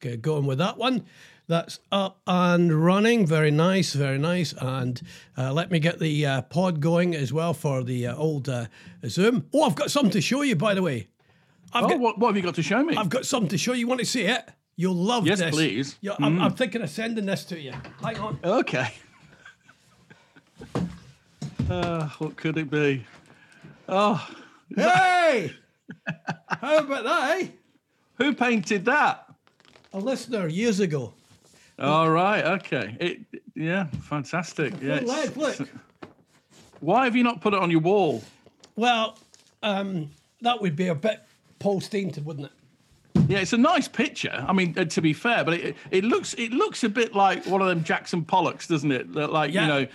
get going with that one. That's up and running. Very nice, very nice. And uh, let me get the uh, pod going as well for the uh, old uh, Zoom. Oh, I've got something to show you, by the way. I've Oh, got, what, what have you got to show me? I've got something to show you. Want to see it? You'll love Yes, this. Yes, please. Yeah, I'm, I'm thinking of sending this to you. Hang on. Okay. Uh, what could it be? Oh, Hey! How about that, eh? who painted that? A listener years ago. All right. Okay. It. Yeah. Fantastic. Yeah. Look, look. Why have you not put it on your wall? Well, um, that would be a bit Paul Stainted, wouldn't it? Yeah, it's a nice picture. I mean, uh, to be fair, but it, it looks it looks a bit like one of them Jackson Pollocks, doesn't it? That like Yeah. you know,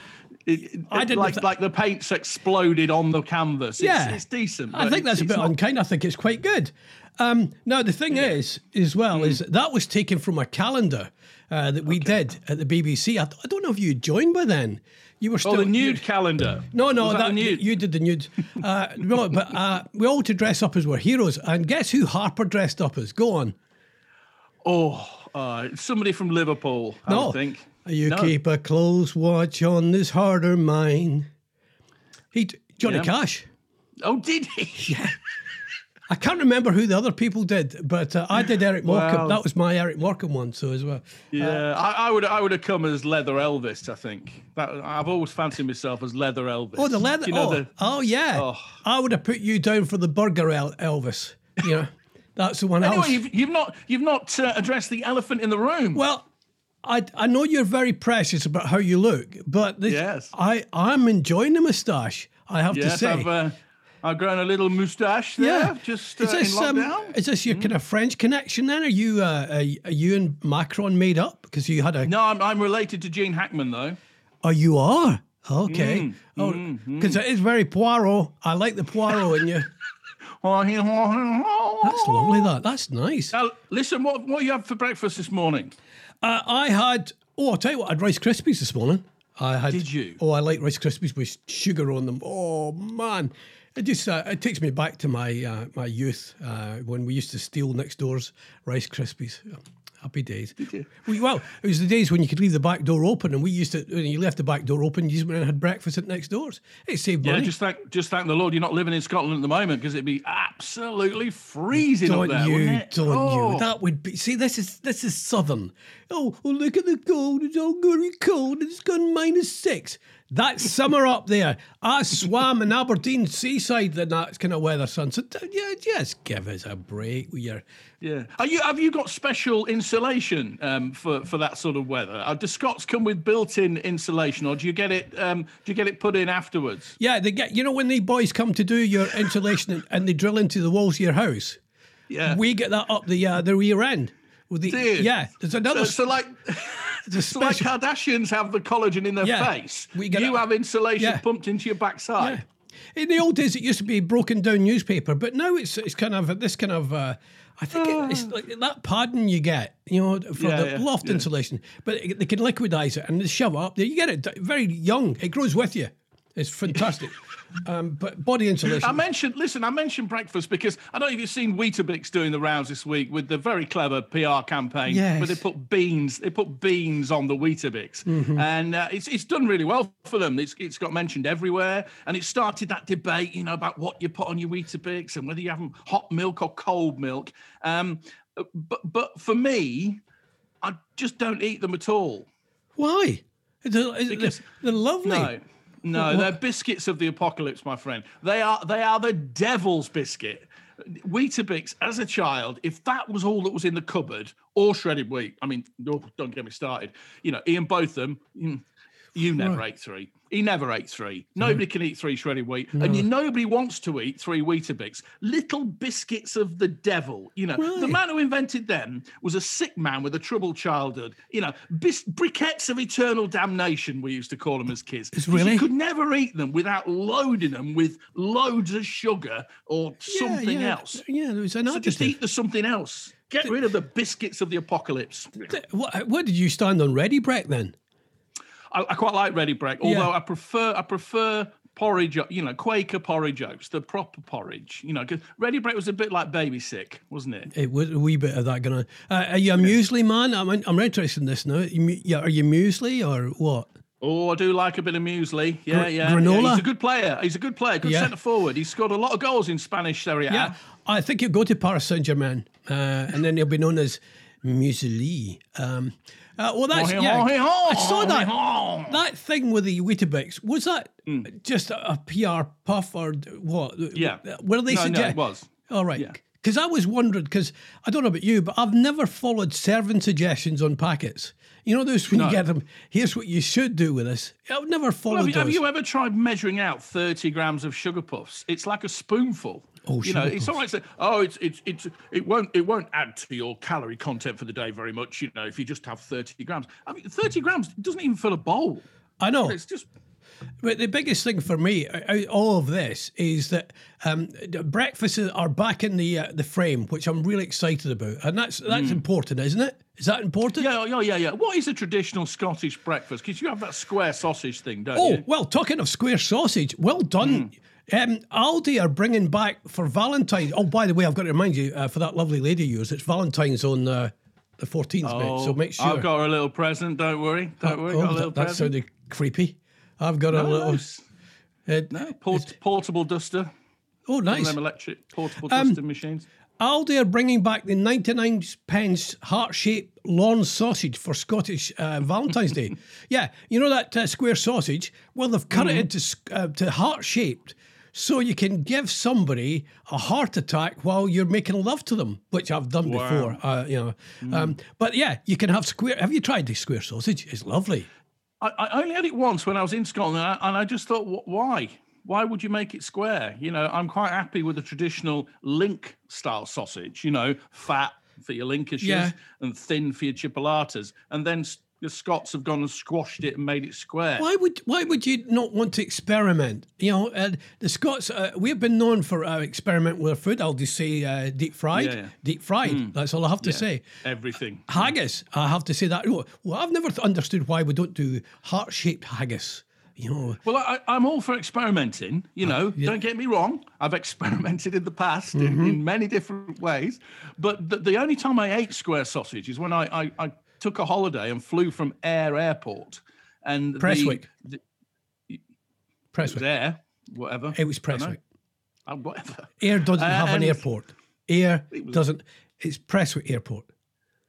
it, I didn't like like the paint's exploded on the canvas. It's, Yeah. it's decent. I think that's a bit not- unkind. I think it's quite good. Um, now, the thing is, as well, Hmm. is that was taken from a calendar uh, that we did at the BBC. I, I don't know if you joined by then. You were still Oh, the nude calendar. No, no, Was that, the nude. you did the nude. Uh, no, but uh, we all to dress up as we're heroes. And guess who Harper dressed up as? Go on. Oh, uh, somebody from Liverpool. I No. think. You No. keep a close watch on this harder mine. He, Johnny Yeah. Cash. Oh, did he? I can't remember who the other people did, but uh, I did Eric Morecambe. Wow. That was my Eric Morecambe one. So as well. Yeah, I, I would I would have come as Leather Elvis. I think that I've always fancied myself as Leather Elvis. Oh, the leather. You know oh, the- oh, yeah. Oh. I would have put you down for the burger El- Elvis. You know, that's the one Anyway, else. you've, you've not you've not uh, addressed the elephant in the room. Well, I, I know you're very precious about how you look, but this, Yes. I I'm enjoying the moustache. I have to say. I've uh, I've grown a little moustache there. yeah, just uh, is this in um, lockdown. is this your kind of French connection? Then are you uh, are, are you and Macron made up because you had a? no, I'm, I'm related to Gene Hackman though. Oh, you are. Okay. Mm, oh, because it is very Poirot. I like the Poirot in you. That's lovely. That that's nice. Now, listen, what what you have for breakfast this morning? Uh, I had. Oh, I'll tell you what. I had Rice Krispies this morning. I had. Did you? Oh, I like Rice Krispies with sugar on them. Oh man, it just uh, it takes me back to my uh, my youth uh, when we used to steal next door's Rice Krispies. Happy days. you? We, well, it was the days when you could leave the back door open, and we used to. When you left the back door open, you just went and had breakfast at next doors. It saved Yeah, money. just thank just thank the Lord you're not living in Scotland at the moment because it'd be absolutely freezing Don't up there, you? wouldn't it? Don't Oh. you? That would be. See, this is this is southern. Oh, well, look at the cold. It's all very cold. It's gone minus six. That's summer up there. I swam in Aberdeen seaside in that kind of weather, son. So yeah, just give us a break with your. Yeah. Are you have you got special insulation um, for for that sort of weather? Uh, do Scots come with built-in insulation, or do you get it um, do you get it put in afterwards? Yeah, they get. You know when the boys come to do your insulation and, they drill into the walls of your house, Yeah. we get that up the uh, the rear end. With the, yeah, there's another. so, so like. a like Kardashians have the collagen in their Yeah. face, We get you have insulation Yeah. pumped into your backside. In the old days, it used to be broken down newspaper, but now it's it's kind of this kind of. Uh, I think it, it's like that padding you get, you know, for Yeah, the yeah, loft yeah. insulation. But they can liquidize it and they shove it up there. You get it very young. It grows with you. It's fantastic. um, but body insulation. I mentioned, listen, I mentioned breakfast because I don't know if you've seen Weetabix doing the rounds this week with the very clever PR campaign Yes. where they put beans, they put beans on the Weetabix, Mm-hmm. and uh, it's it's done really well for them. It's it's got mentioned everywhere, and it started that debate, you know, about what you put on your Weetabix and whether you have them hot milk or cold milk. Um, but but for me, I just don't eat them at all. Why? They're, Because- they're lovely. No, no, What- they're biscuits of the apocalypse, my friend. They are they are the devil's biscuit. Weetabix, as a child, if that was all that was in the cupboard, or shredded wheat, I mean, don't get me started. You know, Ian Botham, mm, you never ate three. He never ate three. Nobody can eat three shredded wheat, and you nobody wants to eat three Weetabix. Little biscuits of the devil. You know, the man who invented them was a sick man with a troubled childhood. You know, bis- briquettes of eternal damnation. We used to call them as kids. really? You could never eat them without loading them with loads of sugar or something yeah, else. Yeah, there was an So just eat the something else. Get rid of the biscuits of the apocalypse. What, what did you stand on Ready Brek then? I, I quite like Ready Brek, although I prefer I prefer porridge, you know, Quaker porridge oats, the proper porridge, you know, because ready bread was a bit like baby sick, wasn't it? It was a wee bit of that going on. Uh, are you a muesli man? I'm, I'm interested in this now. Yeah, are you muesli or what? Oh, I do like a bit of muesli. Yeah, Gr- yeah. granola? Yeah, He's a good player. He's a good player. Good Yeah. centre forward. He's scored a lot of goals in Spanish Serie A. Yeah, I think he'll go to Paris Saint Germain, uh, and then he'll be known as Muesli. Um, uh, well, that's yeah. I saw that that thing with the Weetabix. Was that just a, PR puff or what? Yeah. Were they No, no, it was. All right. Yeah. Because I was wondering, because I don't know about you, but I've never followed serving suggestions on packets. You know those when you get them. Here's what you should do with this. I've never followed Have you, have you ever tried measuring out 30 grams of sugar puffs? It's like a spoonful. Oh, you know, it's all right to say, oh, it's it's it's it won't it won't add to your calorie content for the day very much. You know, if you just have 30 grams. I mean, 30 grams doesn't even fill a bowl. I know. It's just But the biggest thing for me all of this is that um, breakfasts are back in the uh, the frame, which I'm really excited about, and that's that's important, isn't it? Is that important? Yeah, yeah, yeah, yeah. What is a traditional Scottish breakfast? Because you have that square sausage thing, don't Oh you? Oh well, talking of square sausage, well done. Um, Aldi are bringing back for Valentine's. Oh, by the way, I've got to remind you uh, for that lovely lady of yours, it's Valentine's on uh, the 14th, mate. So make sure. Oh, I've got her a little present. Don't worry. Don't worry. Oh, got a little that, that sounded creepy. I've got a little. no, uh, no, port- portable duster. Oh, nice. them electric portable Um, dusting machines. Aldi are bringing back the 99 pence heart shaped Lorne sausage for Scottish uh, Valentine's Day. Yeah, you know that uh, square sausage? Well, they've cut it into uh, to heart shaped so you can give somebody a heart attack while you're making love to them, which I've done Wow. before. Uh, you know, um, but yeah, you can have square. Have you tried the square sausage? It's lovely. I, I only had it once when I was in Scotland, and I, and I just thought, why? Why would you make it square? You know, I'm quite happy with the traditional link style sausage. You know, fat for your Lincolnshires Yeah. and thin for your chipolatas, and then the Scots have gone and squashed it and made it square. Why would why would you not want to experiment? You know, uh, the Scots uh, we've been known for our experiment with our food. I'll just say uh, deep fried, Yeah, yeah. deep fried. That's all I have to say. Everything. Haggis, I have to say that. Well, I've never understood why we don't do heart shaped haggis. You know, Well, I, I'm all for experimenting. You know, don't get me wrong. I've experimented in the past in, Mm-hmm. in many different ways. But the, the only time I ate square sausage is when I, I, I took a holiday and flew from Ayr Airport. And the- Prestwick. The, it was Prestwick. Ayr, whatever. It was Dunno. Uh, whatever. Ayr doesn't have an airport. Ayr doesn't. It's Prestwick Airport.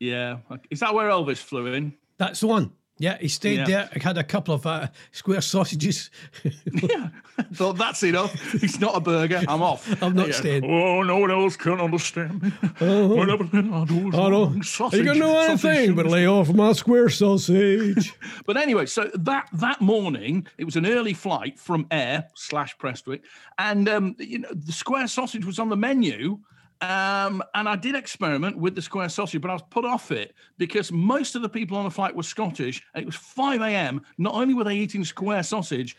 Yeah. Is that where Elvis flew in? That's the one. Yeah, he stayed Yeah. there. I had a couple of uh, square sausages. yeah. Thought that's enough. It's not a burger. I'm off. I'm not Yeah. staying. Oh, no one else can understand me. Whatever I do is I know. wrong. You can do anything but lay off my square sausage. But anyway, so that that morning it was an early flight from Ayr slash Prestwick, and um, you know the square sausage was on the menu. Um, and I did experiment with the square sausage, but I was put off it because most of the people on the flight were Scottish, and it was 5 a.m. Not only were they eating square sausage,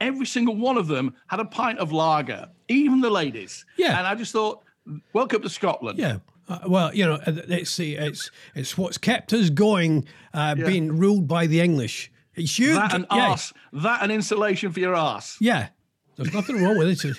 every single one of them had a pint of lager, even the ladies. Yeah. And I just thought, welcome to Scotland. Yeah. Uh, well, you know, uh, it's the it's it's what's kept us going, uh, being ruled by the English. It's you. That and yeah, arse, that and insulation for your ass. yeah. There's nothing wrong with it.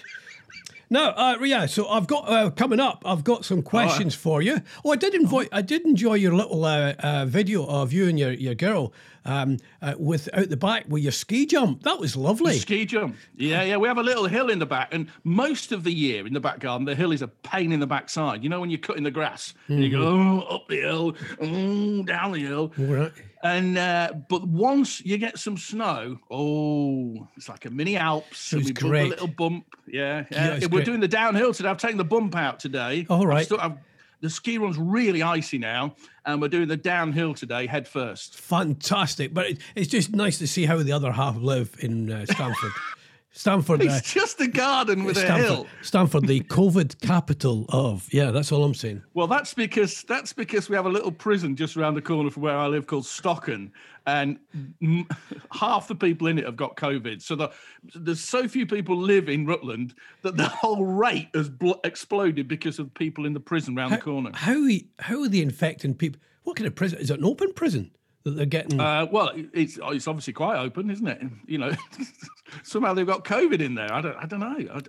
No, uh, yeah. So I've got uh, coming up. I've got some questions for you. Oh, I did enjoy. I did enjoy your little uh, uh, video of you and your your girl um, uh, with out the back with your ski jump. That was lovely. Ski jump. Yeah, yeah. We have a little hill in the back, and most of the year in the back garden, the hill is a pain in the backside. You know, when you're cutting the grass, and you go oh, up the hill, oh, down the hill. All right. And uh, but once you get some snow, oh, it's like a mini Alps. and we great. a little bump. Yeah, Yeah, yeah. We're great. doing the downhill today. I've taken the bump out today. All I've right. still- I've- the ski run's really icy now, and we're doing the downhill today, head first. Fantastic, but it, it's just nice to see how the other half live in uh, Stamford. Stamford. Uh, It's just a garden with a Stamford, hill. Stamford, the COVID capital of. Yeah, that's all I'm saying. Well, that's because that's because we have a little prison just around the corner from where I live called Stocken, and m- half the people in it have got COVID. So the, there's so few people live in Rutland that the whole rate has bl- exploded because of people in the prison around the corner. How how are they infecting people? What kind of prison? Is it an open prison? That they're getting. Uh, well, it's it's obviously quite open, isn't it? You know, somehow they've got COVID in there. I don't I don't know.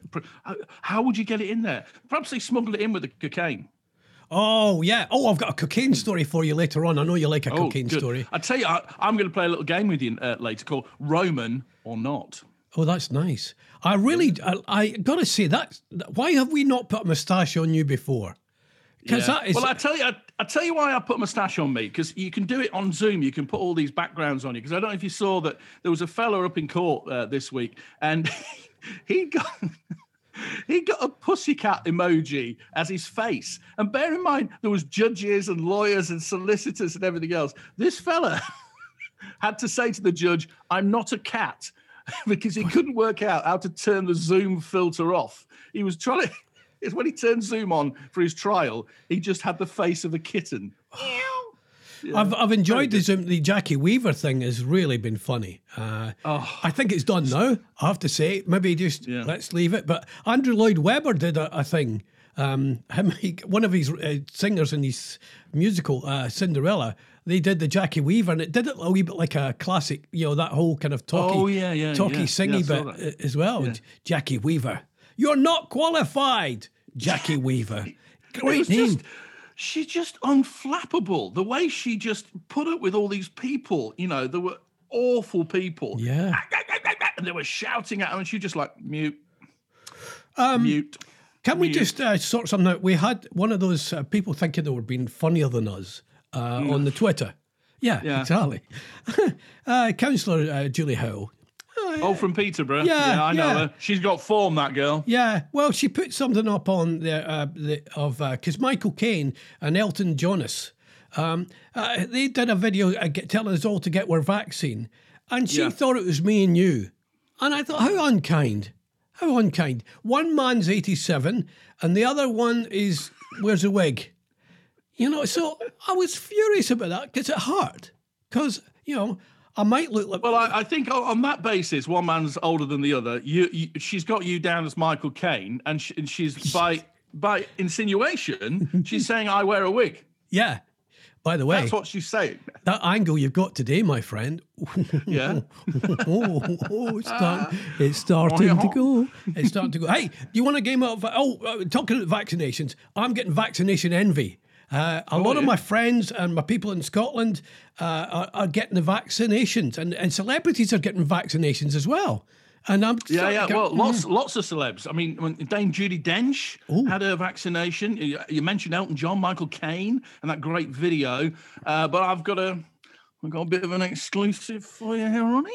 I, how would you get it in there? Perhaps they smuggled it in with the cocaine. Oh yeah. Oh, I've got a cocaine story for you later on. I know you like a Oh, cocaine good. story. I tell you, I, I'm going to play a little game with you uh, later called Roman or Not. Oh, that's nice. I really, I, I gotta say that. Why have we not put a moustache on you before? Because Yeah. is. well, I tell you, I, I tell you why I put a moustache on me because you can do it on Zoom. You can put all these backgrounds on you. Because I don't know if you saw that there was a fella up in court uh, this week, and he got he got a pussycat emoji as his face. And bear in mind, there was judges and lawyers and solicitors and everything else. This fella had to say to the judge, "I'm not a cat," because he couldn't work out how to turn the Zoom filter off. He was trying to. It's when he turned Zoom on for his trial, he just had the face of a kitten. I've, I've enjoyed the Zoom, the Jackie Weaver thing has really been funny. Uh, I think it's done now. I have to say, maybe just Oh. Yeah. let's leave it. But Andrew Lloyd Webber did a, a thing. Um, him, he, one of his uh, singers in his musical uh, Cinderella, they did the Jackie Weaver, and it did it a wee bit like a classic. You know that whole kind of talky, Oh, yeah, yeah, talky, yeah. singy Yeah, bit that. as well. Jackie Weaver, you're not qualified, Jackie Weaver. Great name. just, she's just unflappable. The way she just put up with all these people, you know, there were awful people. Yeah. And they were shouting at her, and she just like mute, Um, mute. Can we just uh, sort something out? We had one of those uh, people thinking they were being funnier than us uh, on the Twitter. Yeah, Yeah. exactly. uh, Councillor uh, Julie Howe. Oh, from Peterborough. Yeah, I know yeah. her. She's got form, that girl. Yeah, well, she put something up on there uh, the, of because Michael Caine and Elton Jonas, um, uh, they did a video uh, telling us all to get our vaccine, and she Yeah. thought it was me and you, and I thought how unkind, how unkind. One man's eighty-seven, and the other one is wears a wig. You know, so I was furious about that because it hurt. Because you know, I might look like Well, I, I think on- that basis, one man's older than the other. You, you she's got you down as Michael Caine, and, she, and she's by by insinuation, she's saying I wear a wig. yeah. By the way, That's what she's saying. that angle you've got today, my friend. Yeah. oh, oh, it's, start, it's starting to go. It's starting to go. Hey, do you want a game of? Oh, uh, talking about vaccinations, I'm getting vaccination envy. Uh, a lot of my friends and my people in Scotland uh, are, are getting the vaccinations, and, and celebrities are getting vaccinations as well. And I'm Yeah, yeah. go, Well, lots, lots of celebs. I mean, when Dame Judi Dench had her vaccination. You, you mentioned Elton John, Michael Caine, and that great video. Uh, but I've got a, I've got a bit of an exclusive for you here, Ronnie.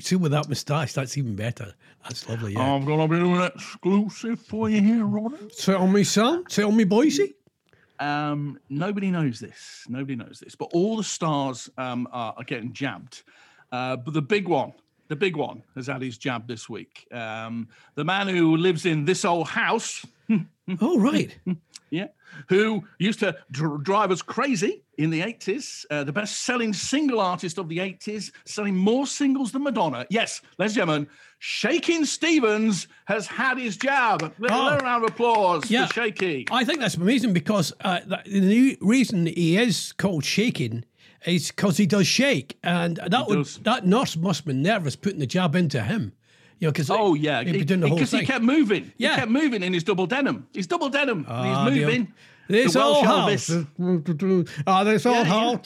see with that moustache, that's even better. That's lovely. Yeah. I've got a bit of an exclusive for you here, Ronnie. Tell me, son. Tell me, Boise. Um, nobody knows this. Nobody knows this. But all the stars um, are, are getting jabbed. Uh, but the big one, the big one, has had his jab this week. Um, the man who lives in this old house. Oh, right. Yeah. Who used to dr- drive us crazy in the 80s, uh, the best selling single artist of the 80s, selling more singles than Madonna. Yes, ladies and gentlemen, Shakin' Stevens has had his jab. Little Oh. round of applause Yeah. for Shaky. I think that's amazing because uh, the new reason he is called shaking is because he does shake, and that would, that nurse must have been nervous putting the jab into him. You know, because Oh yeah, he'd be doing the whole because he thing. kept moving. Yeah. he kept moving in his double denim. His double denim. Ah, he's moving. This old house. Ah, this old house.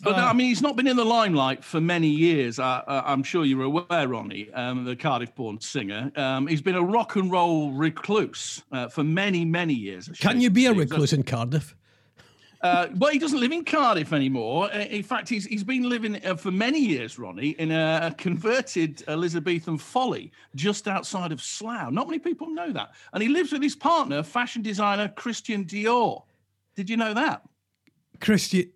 But Uh, I mean, he's not been in the limelight for many years. I, I, I'm sure you're aware, Ronnie, um, the Cardiff-born singer. Um, he's been a rock and roll recluse uh, for many, many years. Can you be a recluse in Cardiff? Uh, well, he doesn't live in Cardiff anymore. Uh, In fact, he's he's been living uh, for many years, Ronnie, in a, a converted Elizabethan folly just outside of Slough. Not many people know that, and he lives with his partner, fashion designer Christian Dior. Did you know that? Christian.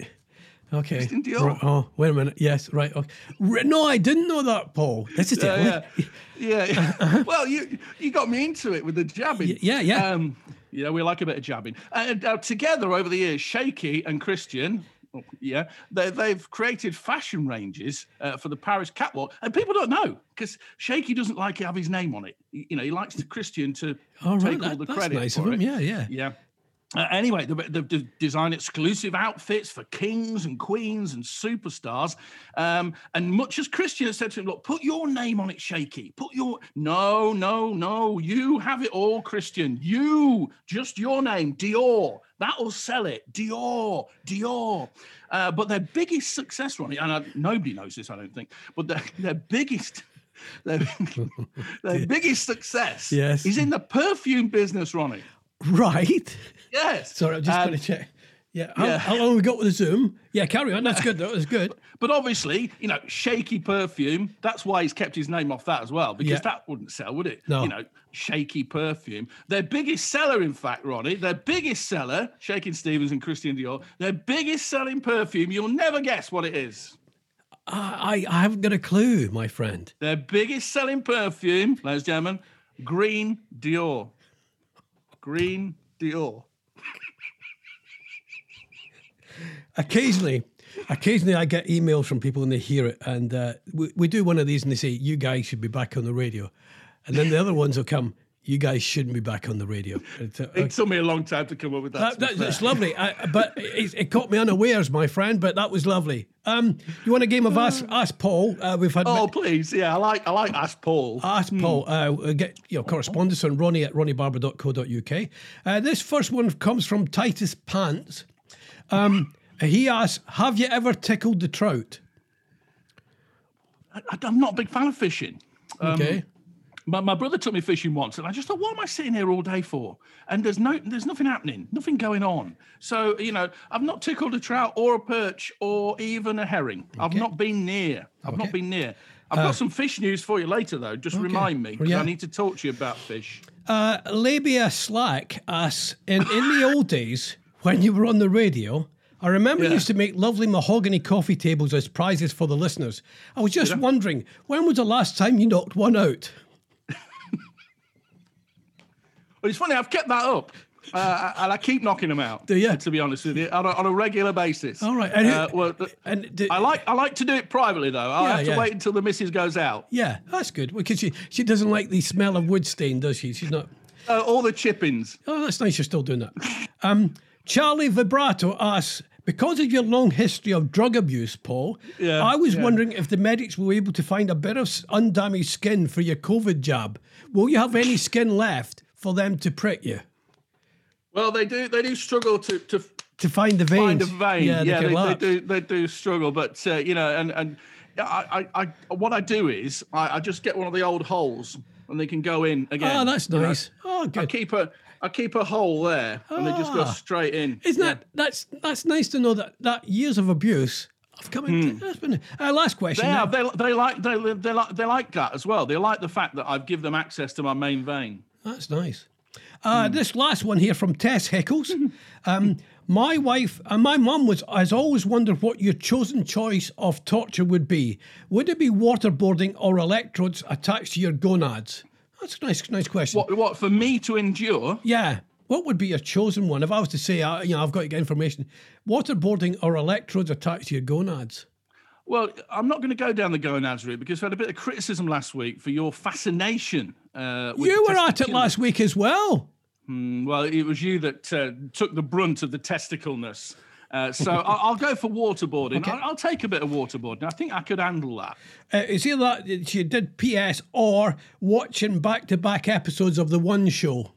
Okay. Christian Dior. Oh, wait a minute. Yes, right. Okay. No, I didn't know that, Paul. This is Yeah, it. yeah, yeah. yeah. well, you you got me into it with the jabbing. Yeah, yeah. Um, yeah, we like a bit of jabbing. And uh, together over the years, Shaky and Christian, oh, yeah, they, they've created fashion ranges uh, for the Paris catwalk, and people don't know because Shaky doesn't like to have his name on it. You know, he likes the Christian to All right. take all that- the credit nice for him. it. Yeah, yeah. Yeah. Uh, anyway, they've, designed exclusive outfits for kings and queens and superstars. Um, and much as Christian has said to him, look, put your name on it, Shaky. Put your no, no, no. You have it all, Christian. You, just your name, Dior. That'll sell it. Dior, Dior. Uh, but their biggest success, Ronnie, and I, nobody knows this, I don't think, but their, their biggest. Their, their biggest success Yes. is in the perfume business, Ronnie. Right. Yes. Sorry, I'm just Um, going to check. Yeah. How, yeah. how long we got with the Zoom? Yeah, carry on. That's good. That was good. But obviously, you know, shaky perfume. That's why he's kept his name off that as well, because Yeah. that wouldn't sell, would it? No. You know, shaky perfume. Their biggest seller, in fact, Ronnie, their biggest seller, Shakin' Stevens and Christian Dior, their biggest selling perfume. You'll never guess what it is. I, I haven't got a clue, my friend. Their biggest selling perfume, ladies and gentlemen, Green Dior. Green Dior. Occasionally, occasionally I get emails from people and they hear it, and uh, we, we do one of these and they say, "You guys should be back on the radio," and then the other ones will come. You guys shouldn't be back on the radio. It's, uh, It took me a long time to come up with that. that, that, that's lovely, I, but it, it caught me unawares, my friend. But that was lovely. Um, you want a game of Ask, Ask Paul? Uh, we've had Oh, please. Yeah, I like I like Ask Paul. Ask Paul. Uh, get your correspondence on ronnie at ronniebarber.co.uk. Uh, this first one comes from Titus Pants. Um, he asks, Have you ever tickled the trout? I, I'm not a big fan of fishing. Um, Okay. My, my brother took me fishing once, and I just thought, what am I sitting here all day for? And there's no, there's nothing happening, nothing going on. So you know, I've not tickled a trout or a perch or even a herring. I've not been near. I've not been near. I've got some fish news for you later, though. Just remind me, 'cause Yeah. I need to talk to you about fish. Uh, Labia Slack asks, in, in the old days, when you were on the radio, I remember you used to make lovely mahogany coffee tables as prizes for the listeners. I was just wondering, when was the last time you knocked one out? But it's funny, I've kept that up. Uh, and I keep knocking them out. Do ya? To be honest with you, on a, on a regular basis. All right, and Uh, well, And d- I like I like to do it privately though. I Yeah, have to yeah. wait until the missus goes out. Yeah, that's good because she, she doesn't like the smell of wood stain, does she? She's not. Uh, all the chippings. Oh, that's nice you're still doing that. Um, Charlie Vibrato asks, because of your long history of drug abuse, Paul, Yeah, I was yeah. wondering if the medics were able to find a bit of undamaged skin for your COVID jab. Will you have any skin left for them to prick you? Well, they do they do struggle to to To find the veins? find a vein. Yeah, Yeah, they they, do they do struggle, but uh, you know, and and I, I I what I do is I, I just get one of the old holes and they can go in again. Oh, that's you know. nice. Oh, I good. keep a I keep a hole there, and they just go Ah. straight in. Isn't Yeah. that that's that's nice to know that that years of abuse have come into. That's been uh, last question. They, are, they, they like they, they like they like that as well. They like the fact that I've given them access to my main vein. That's nice. Uh, This last one here from Tess Hickles. Um, my wife and my mum was has always wondered what your chosen choice of torture would be. Would it be waterboarding or electrodes attached to your gonads? That's a nice, nice question. What what for me to endure? Yeah. What would be your chosen one? If I was to say, uh, you know, I've got to get information, waterboarding or electrodes attached to your gonads? Well, I'm not going to go down the gonads route because I had a bit of criticism last week for your fascination. Uh, with You were at it last week as well. Well, it was you that uh, took the brunt of the testicleness. Uh, so I'll, I'll go for waterboarding. I'll, I'll take a bit of waterboarding. I think I could handle that. Uh, it's either that you did PS or watching back to back episodes of the One Show.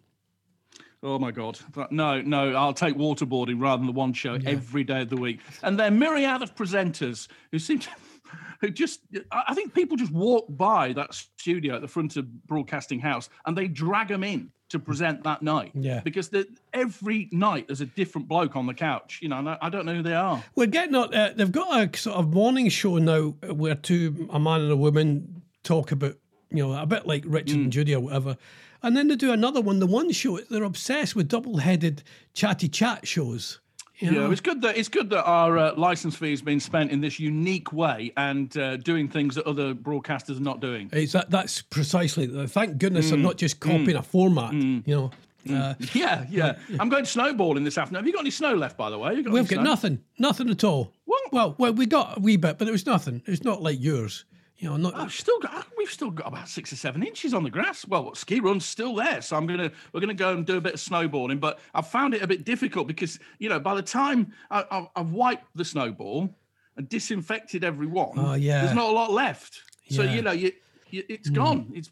Oh my God. No, no, I'll take waterboarding rather than the one show every day of the week. And then myriad of presenters who seem to, who just, I think people just walk by that studio at the front of Broadcasting House and they drag them in to present that night. Yeah. Because the, every night there's a different bloke on the couch, you know, and I, don't know who they are. We're getting on, uh, they've got a sort of morning show now where two, a man and a woman, talk about, you know, a bit like Richard and Judy or whatever. And then they do another one, the One Show. They're obsessed with double headed chatty chat shows. You know? Yeah, it's good that it's good that our uh, license fee has been spent in this unique way and uh, doing things that other broadcasters are not doing. It's that, that's precisely, thank goodness Mm. I'm not just copying a format, you know. Uh, Yeah, yeah. I'm going snowballing this afternoon. Have you got any snow left, by the way? Got We've got snow? nothing, nothing at all. What? Well, well, we got a wee bit, but it was nothing. It's not like yours. You know, not I've still got we've still got about six or seven inches on the grass. Well, ski run's still there, so I'm gonna we're gonna go and do a bit of snowboarding. But I've found it a bit difficult because you know by the time I, I, I've wiped the snowball and disinfected every one, Oh, yeah. there's not a lot left. So Yeah. Hmm. you know you, you it's gone. It's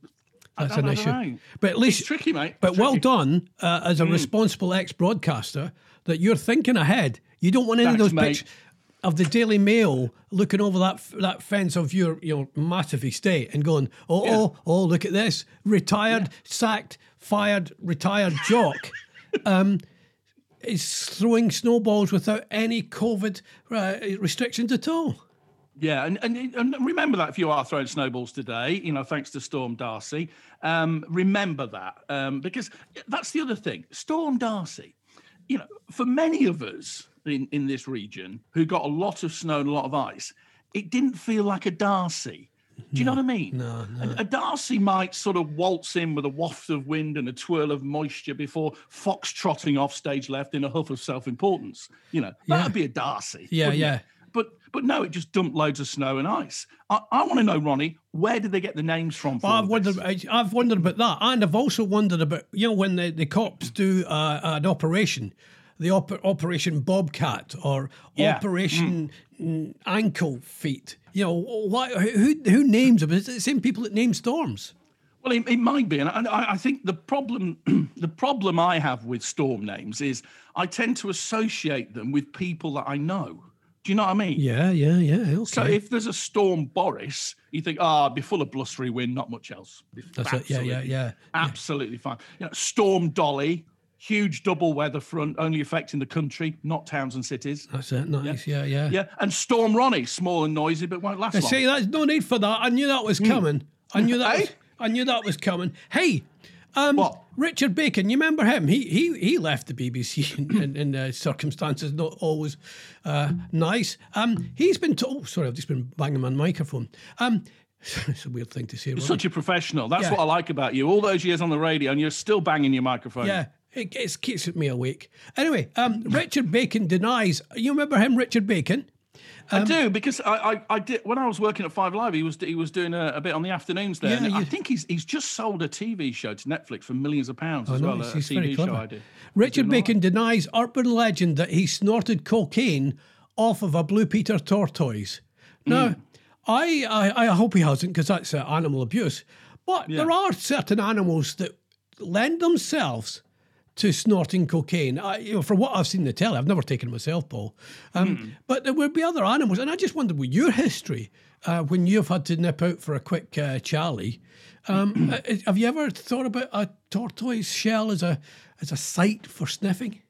I that's an I issue. know. But at least It's tricky, mate. But It's well done uh, as a responsible ex-broadcaster that you're thinking ahead. You don't want any Thanks, of those mate. pictures of the Daily Mail looking over that that fence of your your massive estate and going, oh oh oh, look at this retired, sacked, fired, retired jock. um, is throwing snowballs without any COVID uh, restrictions at all. Yeah, and, and and remember that if you are throwing snowballs today, you know, thanks to Storm Darcy, um, remember that um, because that's the other thing. Storm Darcy, you know, for many of us in in this region who got a lot of snow and a lot of ice, it didn't feel like a Darcy. Do you know what I mean? No, A, a Darcy might sort of waltz in with a waft of wind and a twirl of moisture before fox trotting off stage left in a huff of self-importance. You know, Yeah. that'd be a Darcy. Yeah, wouldn't it? yeah. But but no, it just dumped loads of snow and ice. I, I want to know, Ronnie, where did they get the names from? Well, I've wondered. I've wondered about that, and I've also wondered about you know when the, the cops do uh, an operation, the op- Operation Bobcat or Yeah. Operation mm, Ankle Feet. You know, why? Who who names them? Is it the same people that name storms? Well, it, it might be, and I, I think the problem the problem I have with storm names is I tend to associate them with people that I know. Do you know what I mean? Yeah, yeah, yeah. Okay. So if there's a storm Boris, you think, ah, be full of blustery wind, not much else. That's it. Yeah, yeah, absolutely- yeah. Absolutely fine. You know, storm Dolly, huge double weather front, only affecting the country, not towns and cities. That's it. Nice. Yeah, yeah. Yeah, and Storm Ronnie, small and noisy, but won't last I long. say that's no need for that. I knew that was coming. I knew that. Hmm. Was, I knew that was coming. Hey, um, What? Richard Bacon, you remember him? He he he left the BBC in, in, in uh, circumstances not always uh, nice. Um, he's been told. sorry, I've just been banging my microphone. Um, it's a weird thing to say. You're such a professional. That's Yeah. what I like about you. All those years on the radio, and you're still banging your microphone. Yeah, it gets, keeps me awake. Anyway, um, Richard Bacon denies. You remember him, Richard Bacon? I Um, do because I, I, I did when I was working at Five Live. He was he was doing a, a bit on the afternoons there. Yeah, and I you- think he's he's just sold a TV show to Netflix for millions of pounds as No, well. A he's TV show. I did. Richard Bacon denies urban legend that he snorted cocaine off of a Blue Peter tortoise. Now, Hmm. I, I I hope he hasn't because that's uh, animal abuse. But there are certain animals that lend themselves to snorting cocaine. I, you know, from what I've seen in the telly, I've never taken it myself, Paul. Um, Hmm. But there would be other animals, and I just wondered with your history uh, when you've had to nip out for a quick uh, Charlie. Um, uh, have you ever thought about a tortoise shell as a as a site for sniffing?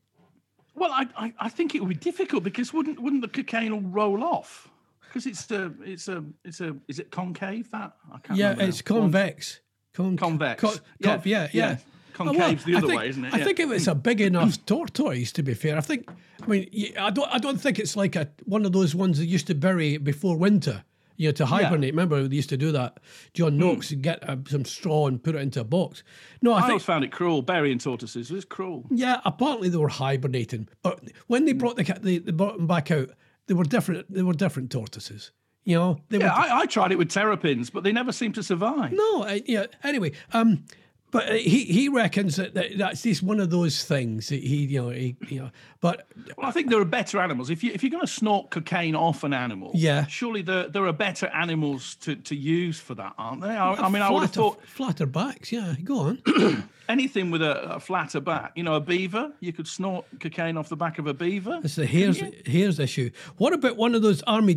Well, I, I I think it would be difficult because wouldn't wouldn't the cocaine all roll off? Because it's a it's a it's a is it concave that I can't Yeah, it's now. convex. Con- Convex. co- Yeah, co- yeah, yeah. yeah. Concave's the I other think- way, isn't it? I Yeah. think if it's a big enough tortoise, to be fair, I think. I mean, I don't. I don't think it's like a one of those ones that used to bury before winter. You know, to hibernate. Remember, they used to do that. John Noakes would get uh, some straw and put it into a box. No, I, I think. always found it cruel. Burying tortoises was cruel. Yeah, apparently they were hibernating, but when they brought the ca- they, they brought them back out, they were different. They were different tortoises. You know, they Yeah, were I, I tried it with terrapins, but they never seemed to survive. No, I, yeah. Anyway, um, but uh, he he reckons that, that that's just one of those things that he you know he you know. But Well, I think there are better animals. If you if you're going to snort cocaine off an animal, Yeah. surely there there are better animals to, to use for that, aren't there? I, I mean, I would have thought flatter backs. Yeah, go on. anything with a, a flatter back. You know, a beaver, you could snort cocaine off the back of a beaver. It's the hairs hairs issue. What about one of those army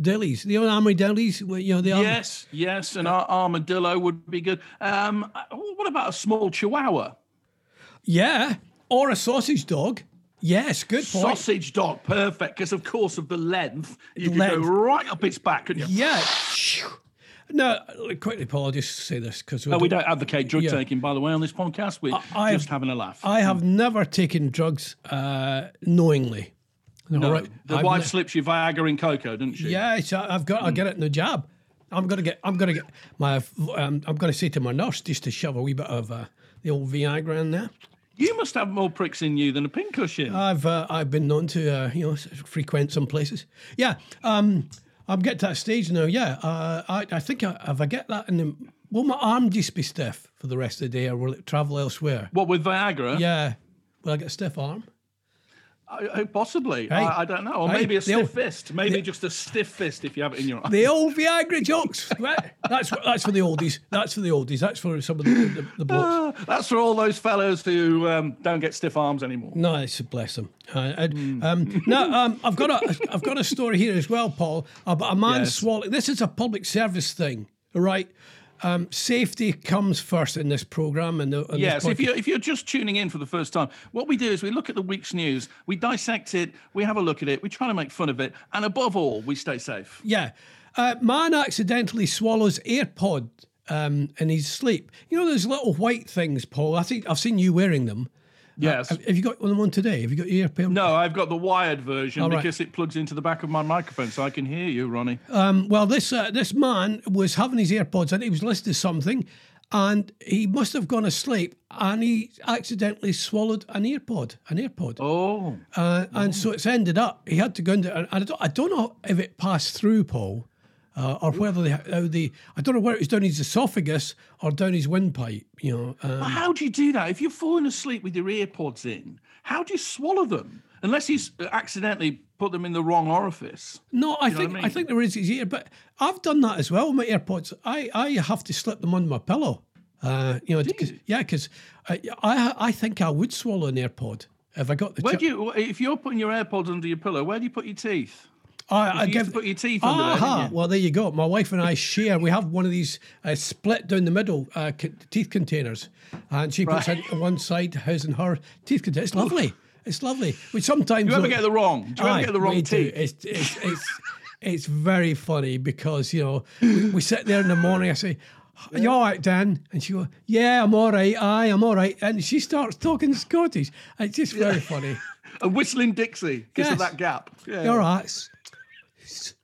Dillies, the old army dillies. You know the Yes, yes, an ar- armadillo would be good. Um, what about a small chihuahua? yeah, or a sausage dog. Yes, good point. Sausage dog, perfect, because of course of the length, you Length. go right up its back. And you? Yeah. No, quickly, Paul. I'll just say this because we don't advocate drug Yeah. taking, by the way, on this podcast. We're I've- just having a laugh. I have never taken drugs uh, knowingly. No, No, right. the I've wife ne- slips you Viagra in cocoa, doesn't she? Yeah, uh, I've got. I'll get it in the jab. I'm gonna get. I'm gonna get my. Um, I'm gonna say to my nurse just to shove a wee bit of uh, the old Viagra in there. You must have more pricks in you than a pincushion. I've uh, I've been known to uh, you know frequent some places. Yeah. Um, I'm getting to that stage now. Yeah, uh, I, I think I, if I get that in the, will my arm just be stiff for the rest of the day, or will it travel elsewhere? What with Viagra? Yeah, will I get a stiff arm? I, possibly. Hey. I, I don't know. Or Hey, maybe a stiff old- fist. Maybe just a stiff fist if you have it in your eye. The old Viagra jokes. Right? That's that's for the oldies. That's for the oldies. That's for some of the, the, the blokes. Ah, That's for all those fellows who um, don't get stiff arms anymore. No, it's bless them. Uh, and, um, now, um, I've got a I've got a story here as well, Paul, about a man Yes. swallowing. This is a public service thing, all right? Um, safety comes first in this program, and the, and Yes, if you're if you're just tuning in for the first time, what we do is we look at the week's news, we dissect it, we have a look at it, we try to make fun of it, and above all, we stay safe. Yeah. Uh, man accidentally swallows AirPod um, in his sleep. You know those little white things, Paul? I think I've seen you wearing them. Yes. Have, have you got one on today? Have you got your AirPod? no, I've got the wired version right. because it plugs into the back of my microphone, so I can hear you, Ronnie. Um, well, this uh, this man was having his AirPods and he was listening to something, and he must have gone asleep and he accidentally swallowed an earpod, an earpod. oh, Uh, and so it's ended up, he had to go into, and I don't, I don't know if it passed through, Paul, uh, or whether they, how the, I don't know whether it was down his esophagus or down his windpipe, you know. Um, But how do you do that? If you're falling asleep with your earpods in, how do you swallow them? Unless he's accidentally put them in the wrong orifice. no, I know think I I, think there is his ear, but I've done that as well with my AirPods. I, I have to slip them under my pillow. Uh, you know, because yeah, because I, I I think I would swallow an AirPod if I got the. Where ch- do you, if you're putting your AirPods under your pillow, where do you put your teeth? I, I You give to put your teeth under there, you? well there you go. My wife and I share. We have one of these uh, split down the middle uh, c- teeth containers, and she puts Right. it on one side, his and her teeth container. It's lovely. It's lovely. We sometimes you ever get the wrong? Do you ever get the wrong teeth? It's it's it's it's very funny because you know we, we sit there in the morning. I say. Are you all right, Dan? And she goes, Yeah, I'm all right. Aye, I'm all right. And she starts talking Scottish. It's just very funny. A whistling Dixie because Yes. of that gap. Yeah. All right.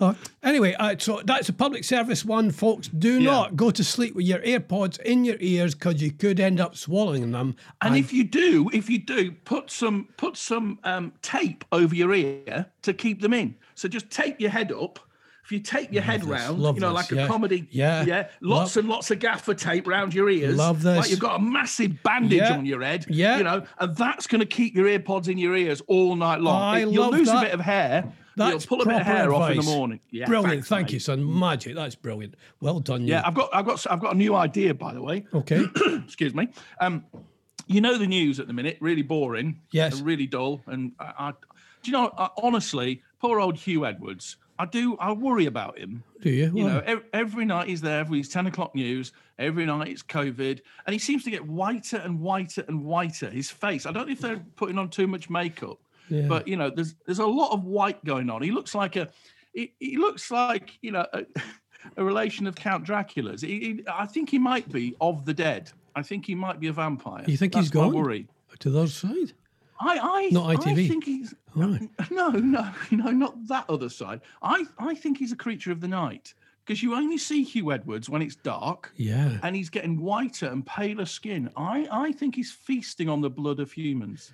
Uh, anyway, uh, so that's a public service one, folks. Do not go to sleep with your AirPods in your ears because you could end up swallowing them. And if you do, if you do, put some put some um, tape over your ear to keep them in. So just tape your head up. If you tape your head this, round, you know, this, like yeah. a comedy, Yeah, yeah, lots love- and lots of gaffer tape round your ears. Love this. Like you've got a massive bandage Yeah, on your head. yeah. you know, and that's going to keep your earpods in your ears all night long. I It- You'll lose that. a bit of hair. That's You'll pull a bit of hair off in the morning. Yeah, brilliant. thanks, Thank mate. you, son. Magic. That's brilliant. Well done. you. Yeah, I've got, I've got, I've got a new idea, by the way. Okay. excuse me. Um, you know the news at the minute, really boring. Yes. and really dull. And I, I do you know, I, honestly, poor old Huw Edwards. I do. I worry about him. Do you? You know, every, every night he's there Every his ten o'clock news. Every night it's COVID, and he seems to get whiter and whiter and whiter. His face. I don't know if they're putting on too much makeup, Yeah. but you know, there's there's a lot of white going on. He looks like a. He, he looks like you know. A, a relation of Count Dracula's. He, he, I think he might be of the dead. I think he might be a vampire. You think That's he's gone? Worry. to the other side. I, I, Not I think he's Right. no, no, no, not that other side. I, I think he's a creature of the night because you only see Huw Edwards when it's dark Yeah. and he's getting whiter and paler skin. I, I think he's feasting on the blood of humans.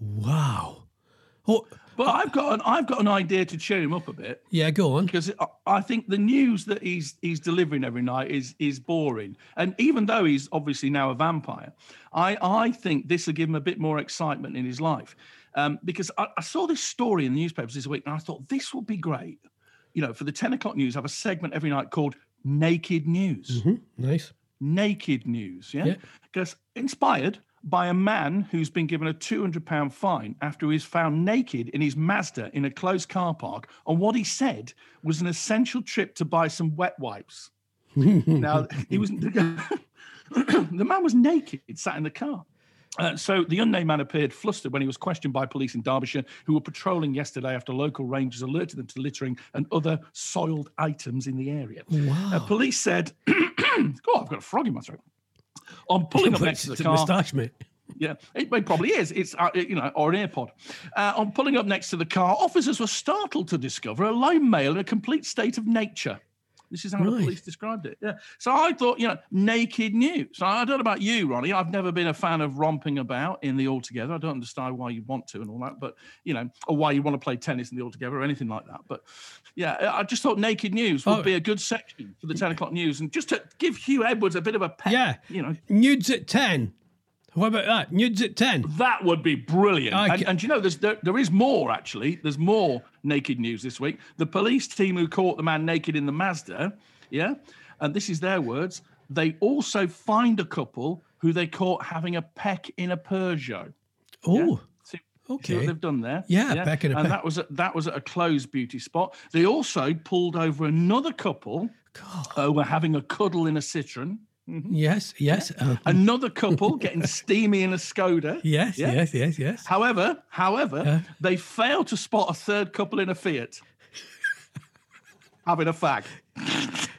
Wow. Oh, But I've got an, I've got an idea to cheer him up a bit yeah. Go on. because I- think the news that he's he's delivering every night is is boring. And even though he's obviously now a vampire, I I think this will give him a bit more excitement in his life. Um, because I, I saw this story in the newspapers this week, and I thought this would be great. You know, for the ten o'clock news, I have a segment every night called Naked News. Hmm, nice. Naked News, yeah, Yeah. because inspired by a man who's been given a two hundred pound fine after he was found naked in his Mazda in a closed car park on what he said was an essential trip to buy some wet wipes. now he was the man was naked, sat in the car. Uh, so the unnamed man appeared flustered when he was questioned by police in Derbyshire, who were patrolling yesterday after local rangers alerted them to littering and other soiled items in the area. Wow. Uh, police said, "Oh, I've got a frog in my throat." On pulling up next to the car, moustache, mate. yeah, it, it probably is. It's uh, you know, or an AirPod. Uh, on pulling up next to the car, officers were startled to discover a lone male in a complete state of nature. This is how the police described it. Yeah. So I thought, you know, naked news. I don't know about you, Ronnie. I've never been a fan of romping about in the altogether. I don't understand why you want to and all that, but you know, or why you want to play tennis in the altogether or anything like that. But yeah, I just thought naked news would Oh. be a good section for the 10 o'clock news and just to give Huw Edwards a bit of a pep, Yeah. you know, Nudes at 10. What about that? Nudes at 10. That would be brilliant. I And, and you know, there's there, there is more actually. There's more naked news this week. The police team who caught the man naked in the Mazda, yeah, and this is their words. They also find a couple who they caught having a peck in a Peugeot. Oh, See, see Okay. what they've done there? Yeah, peck in a and peck. that was at, that was at a closed beauty spot. They also pulled over another couple who were having a cuddle in a Citroen. Yes, yes. uh, Another couple getting steamy in a Skoda. yes, Yeah. yes, yes, yes. However, however, they failed to spot a third couple in a Fiat having a fag.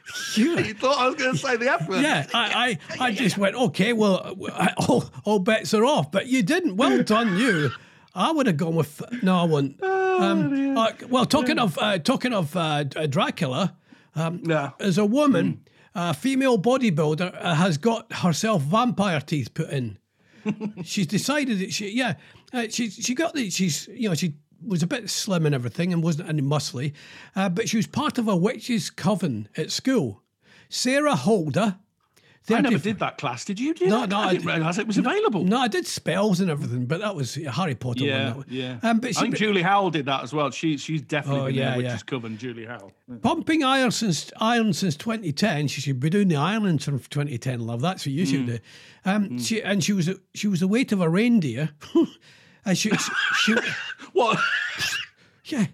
Sure. You thought I was going to say the F word? Yeah, I, I, I just went, okay, well, I- all, all bets are off, but you didn't. Well done, you. I would have gone with no, I wouldn't. Um, uh, well, talking of uh, talking of uh, Dracula, Yeah. as a woman, a female bodybuilder uh, has got herself vampire teeth put in. she's decided that she, yeah, uh, she she got the she's you know she was a bit slim and everything and wasn't any muscly, uh, but she was part of a witches' coven at school. Sarah Holder. I never 30 did that class. Did you do No, that? no, I I didn't realise it was available. No, I did spells and everything, but that was Harry Potter. one, Yeah, one. yeah. Um, but I she, think Julie Howell did that as well. She, she's definitely Oh, been yeah, there, which yeah. is covered Julie Howell. Yeah. pumping iron since iron since 2010. She should be doing the ironing since 2010. Love that's what you Mm. should do. Um, she and she was she was the weight of a reindeer. and she, she, she What? yeah,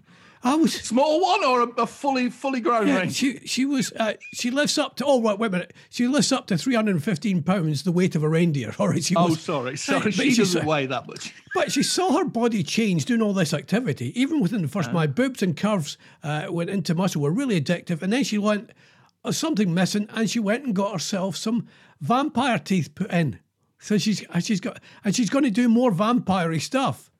I was. Small one or a, a fully fully grown Yeah, she she was uh, she lifts up to oh right wait a minute she lifts up to 315 pounds the weight of a reindeer all right she Oh, was, sorry. Sorry. but She she doesn't weigh that much. But she saw her body change doing all this activity. Even within the first, my boobs and curves uh, went into muscle, were really addictive. And then she went, "Oh, something missing, and she went and got herself some vampire teeth put in. So she's and she's got and she's going to do more vampire stuff.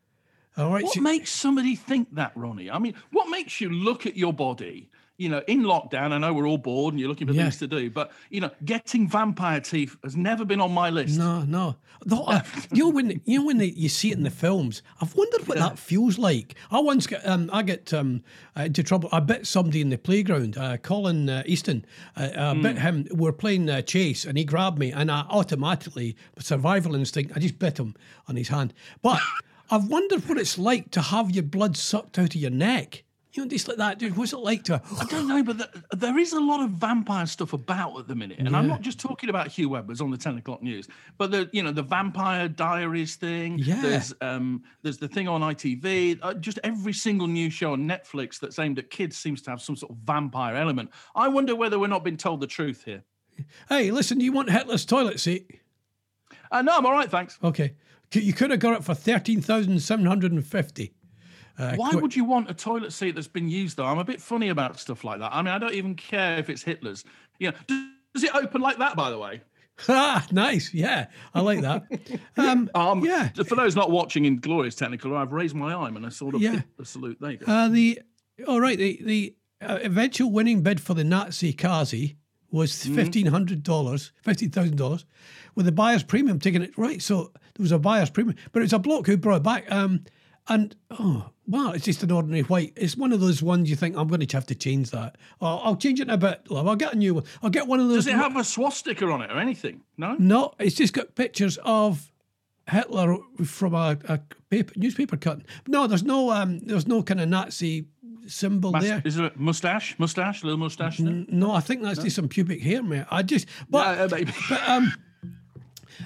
All right, What she- makes somebody think that, Ronnie? I mean, what makes you look at your body? You know, in lockdown, I know we're all bored and you're looking for Yeah. things to do, but you know, getting vampire teeth has never been on my list. No, no. Uh, you know when you know when they, you see it in the films. I've wondered what that feels like. I once get um, I get um, into trouble. I bit somebody in the playground. Uh, Colin uh, Easton. Uh, I bit him. We're playing uh, chase, and he grabbed me, and I automatically, survival instinct, I just bit him on his hand. But I've wondered what it's like to have your blood sucked out of your neck. You know, just like that, dude. What's it like to? I don't know, but th- there is a lot of vampire stuff about at the minute, and I'm not just talking about Huw Edwards on the ten o'clock news, but the you know the Vampire Diaries thing. Yeah. There's um there's the thing on ITV. Uh, just every single new show on Netflix that's aimed at kids seems to have some sort of vampire element. I wonder whether we're not being told the truth here. Hey, listen, do you want Hitler's toilet seat? Uh, no, I'm all right, thanks. Okay, you could have got it for thirteen thousand seven hundred and fifty. Uh, Why would you want a toilet seat that's been used though? I'm a bit funny about stuff like that. I mean, I don't even care if it's Hitler's. You know, does, it open like that, by the way? Ah, nice. Yeah, I like that. Um, Um, yeah. For those not watching in glorious technical, I've raised my arm and I sort of Yeah. the salute. There you go. Uh, the all right. The the uh, eventual winning bid for the Nazi Kazi was Mm-hmm. fifteen hundred dollars, fifteen thousand dollars, with the buyer's premium taking it right. So there was a buyer's premium, but it was a bloke who brought it back. Um, and oh wow, it's just an ordinary white. It's one of those ones you think I'm going to have to change that. Oh, I'll change it in a bit, love. I'll get a new one. I'll get one of those. Does it have a swastika on it or anything? No. No, it's just got pictures of Hitler from a, a paper, newspaper cutting. No, there's no um, there's no kind of Nazi symbol Mas- there. Is a mustache? Mustache? A little mustache? there? No, I think that's just some pubic hair, mate. I just, but Yeah, uh, but um,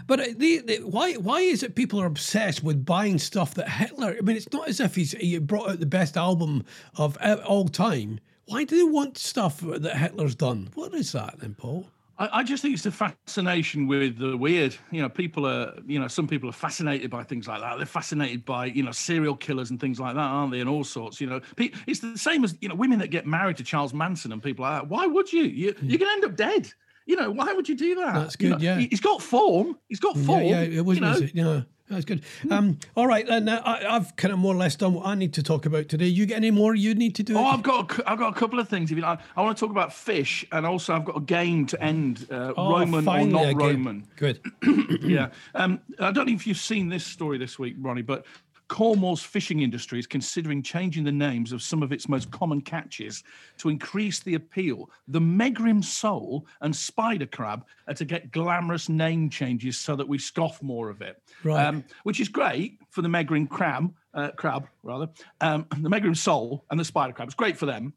but uh, the, the why why is it people are obsessed with buying stuff that Hitler? I mean, it's not as if he's he brought out the best album of uh, all time. Why do they want stuff that Hitler's done? What is that then, Paul? I, I just think it's the fascination with the weird. You know, people are, you know, some people are fascinated by things like that. They're fascinated by, you know, serial killers and things like that, aren't they? And all sorts, you know. It's the same as, you know, women that get married to Charles Manson and people like that. Why would you? you you're going to end up dead. You know, why would you do that? That's You good, know, yeah. he- He's got form. He's got form. Yeah, yeah, it was, you know. it, yeah. That's good. Um, all right, then uh, I, I've kind of more or less done what I need to talk about today. You get any more you need to do? Oh, I've got a, I've got a couple of things. If you like, I want to talk about fish, and also I've got a game to end. Uh, Oh, Roman or not. Roman? Good. yeah. Um, I don't know if you've seen this story this week, Ronnie, but Cornwall's fishing industry is considering changing the names of some of its most common catches to increase the appeal. The Megrim sole and spider crab are to get glamorous name changes so that we scoff more of it. Right. Um, which is great for the Megrim crab, uh, crab rather, um, the Megrim sole and the spider crab. It's great for them.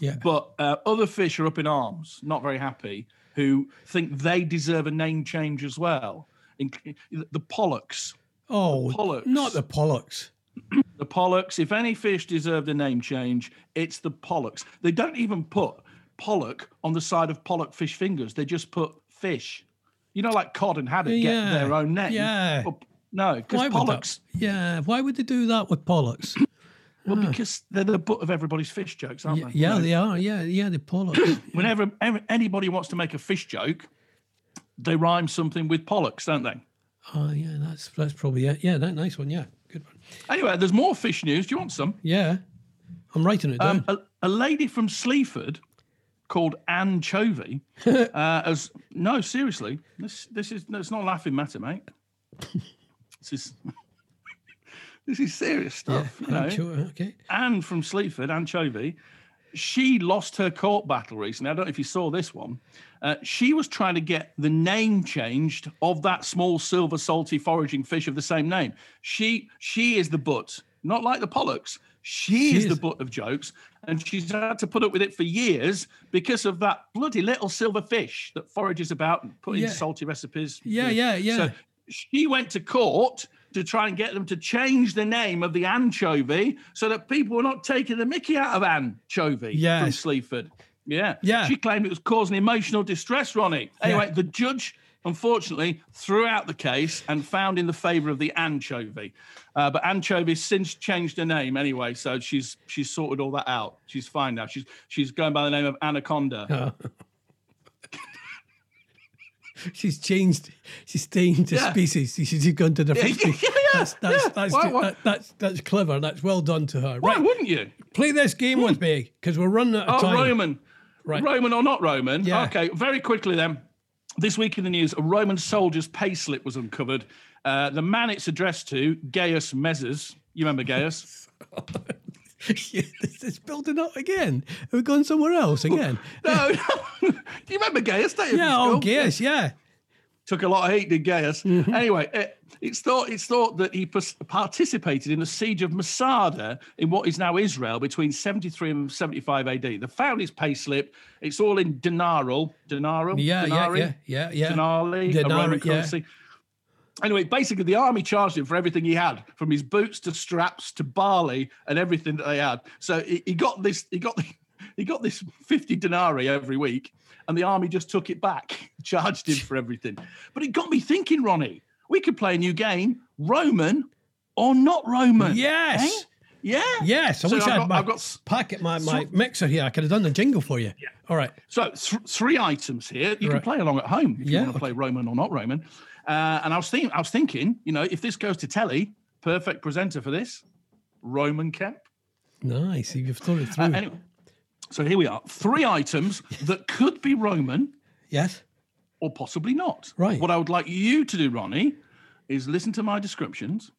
Yeah. But uh, other fish are up in arms, not very happy, who think they deserve a name change as well. Inc- The pollocks. Oh, pollocks. not the pollocks. The pollocks. If any fish deserved a name change, it's the pollocks. They don't even put pollock on the side of pollock fish fingers. They just put fish. You know, like cod and haddock Yeah, get their own name. yeah. But no, because that? Yeah. Why would they do that with pollocks? Well, ah. because they're the butt of everybody's fish jokes, aren't they? yeah, they are. Yeah, yeah, the pollocks. Whenever ever, anybody wants to make a fish joke, they rhyme something with pollocks, don't they? Oh, yeah, that's that's probably it. Yeah, that nice one. Yeah, good one. Anyway, there's more fish news. Do you want some? Yeah, I'm writing it down. Um, a, a lady from Sleaford called Anne Chovy uh, as no, seriously, this this is no, it's not a laughing matter, mate. This is this is serious stuff. you know. I'm sure- okay. Anne from Sleaford, Anne Chovy, she lost her court battle recently. I don't know if you saw this one. Uh, she was trying to get the name changed of that small silver salty foraging fish of the same name. She she is the butt, not like the pollocks. She, She is, the butt of jokes, and she's had to put up with it for years because of that bloody little silver fish that forages about and put Yeah. in salty recipes. Yeah, yeah, yeah. So she went to court to try and get them to change the name of the anchovy so that people were not taking the mickey out of anchovy from Sleaford. Yeah. Yeah. She claimed it was causing emotional distress, Ronnie. Anyway, Yeah. the judge unfortunately threw out the case and found in the favour of the anchovy. Uh, but anchovy's since changed her name anyway, so she's she's sorted all that out. She's fine now. She's she's going by the name of Anaconda. She's changed. She's changed the Yeah. species. She's gone to different Yeah, yeah, species. yeah, That's that's yeah. that's, Why- why- that- that's that's clever. That's well done to her. Why Right, wouldn't you? play this game with me because we're running out of Oh, time. Roman. Right. Roman or not Roman? Yeah. Okay, very quickly then. This week in the news, a Roman soldier's payslip was uncovered. Uh, the man it's addressed to, Gaius Mezzes. You remember Gaius? Yeah, this building up again. Are we gone somewhere else again? no, no. Do you remember Gaius? Yeah, oh, yes, yeah. Took a lot of heat, did Gaius? Mm-hmm. Anyway, it, it's thought it's thought that he participated in the siege of Masada in what is now Israel between 73 and 75 AD. The found his payslip. It's all in denaral, denaral, Yeah, yeah, denari? yeah, yeah, yeah. Denari, a Denari, yeah. currency. Anyway, basically, the army charged him for everything he had, from his boots to straps to barley and everything that they had. So he, he got this. He got the, he got this fifty denarii every week, and the army just took it back, charged him for everything. But it got me thinking, Ronnie. We could play a new game: Roman or not Roman. Yes. Eh? Yeah. Yes, I So wish I've got- my I've got packet, my, my mixer here. I could have done the jingle for you. Yeah. All right. So th- three items here. You Right. can play along at home if Yeah, you want to play Roman or not Roman. Uh, and I was thinking, I was thinking, you know, if this goes to telly, perfect presenter for this, Roman Kemp. Nice. You've thought it through. Uh, anyway, so here we are. Three items that could be Roman yes. or possibly not. Right. What I would like you to do, Ronnie, is listen to my descriptions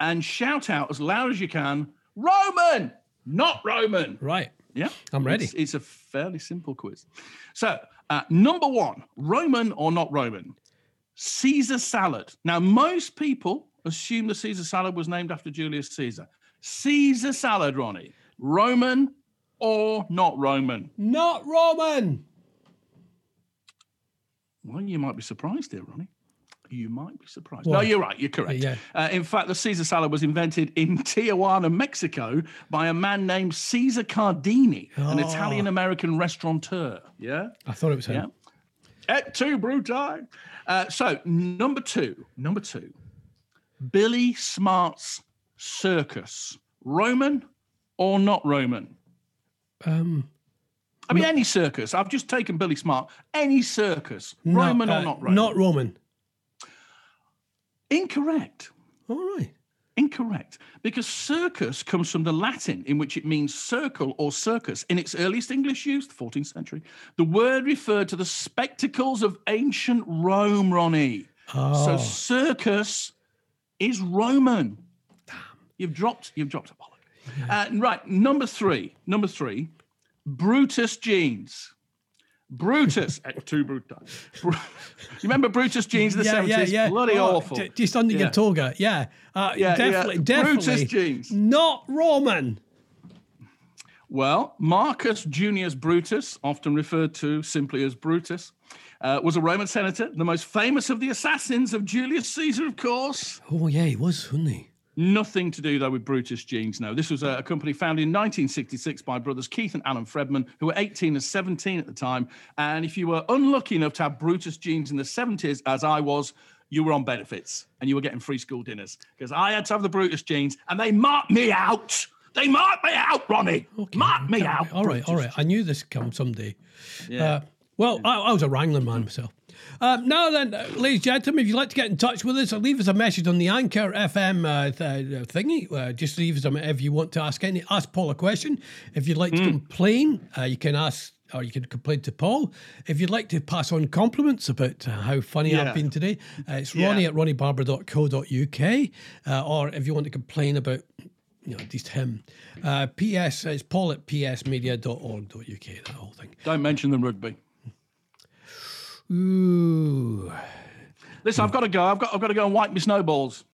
and shout out as loud as you can, Roman, not Roman. Right. Yeah, I'm ready. It's, it's a fairly simple quiz. So, uh, number one, Roman or not Roman? Caesar salad. Now, most people assume the Caesar salad was named after Julius Caesar. Caesar salad, Ronnie, Roman or not Roman? Not Roman. Well, you might be surprised here, Ronnie. You might be surprised. Why? No, you're right. You're correct. Yeah. Uh, in fact, the Caesar salad was invented in Tijuana, Mexico, by a man named Caesar Cardini, an Oh. Italian American restaurateur. Yeah. I thought it was him. Yeah. Et tu, Bruti. Uh, so, number two, number two, Billy Smart's circus. Roman or not Roman? Um, I mean, any circus. I've just taken Billy Smart. Any circus. no, Roman uh, or not Roman? Not Roman. Incorrect. All right. Incorrect, because circus comes from the Latin, in which it means circle or circus. In its earliest English use, the 14th century, the word referred to the spectacles of ancient Rome, Ronnie. So circus is Roman. Damn. You've dropped, you've dropped a bollock. Uh, right, number three, number three, Brutus jeans. Brutus, tu Brutus. Bru- you remember Brutus jeans in the Yeah, 70s? yeah, yeah. Bloody Oh, awful. Just under Yeah. your toga. Yeah. Uh, Yeah, definitely, yeah. definitely. Brutus jeans. Not Roman. Well, Marcus Junius Brutus, often referred to simply as Brutus, uh, was a Roman senator, the most famous of the assassins of Julius Caesar, of course. Oh, yeah, he was, wasn't he? Nothing to do, though, with Brutus Jeans, no. This was a, a company founded in 1966 by brothers Keith and Alan Fredman, who were 18 and 17 at the time. And if you were unlucky enough to have Brutus Jeans in the 70s, as I was, you were on benefits and you were getting free school dinners because I had to have the Brutus Jeans and they marked me out. They marked me out, Ronnie. Mark me Okay, out. All right, all Brutus right. I knew this come someday. Yeah. Uh, well, I, I was a Wrangler man myself. Uh, now then, ladies and gentlemen, if you'd like to get in touch with us, or leave us a message on the Anchor FM uh, th- uh, thingy. Uh, just leave us a if you want to ask any ask Paul a question. If you'd like to complain, uh, you can ask or you can complain to Paul. If you'd like to pass on compliments about uh, how funny Yeah. I've been today, uh, it's Yeah. Ronnie at ronniebarber.co.uk. Uh, or if you want to complain about you know, just him. Uh, PS, it's paul at psmedia.org.uk, that whole thing. Don't mention the rugby. Ooh. Listen, I've got to go. I've got, I've got to go and wipe my snowballs.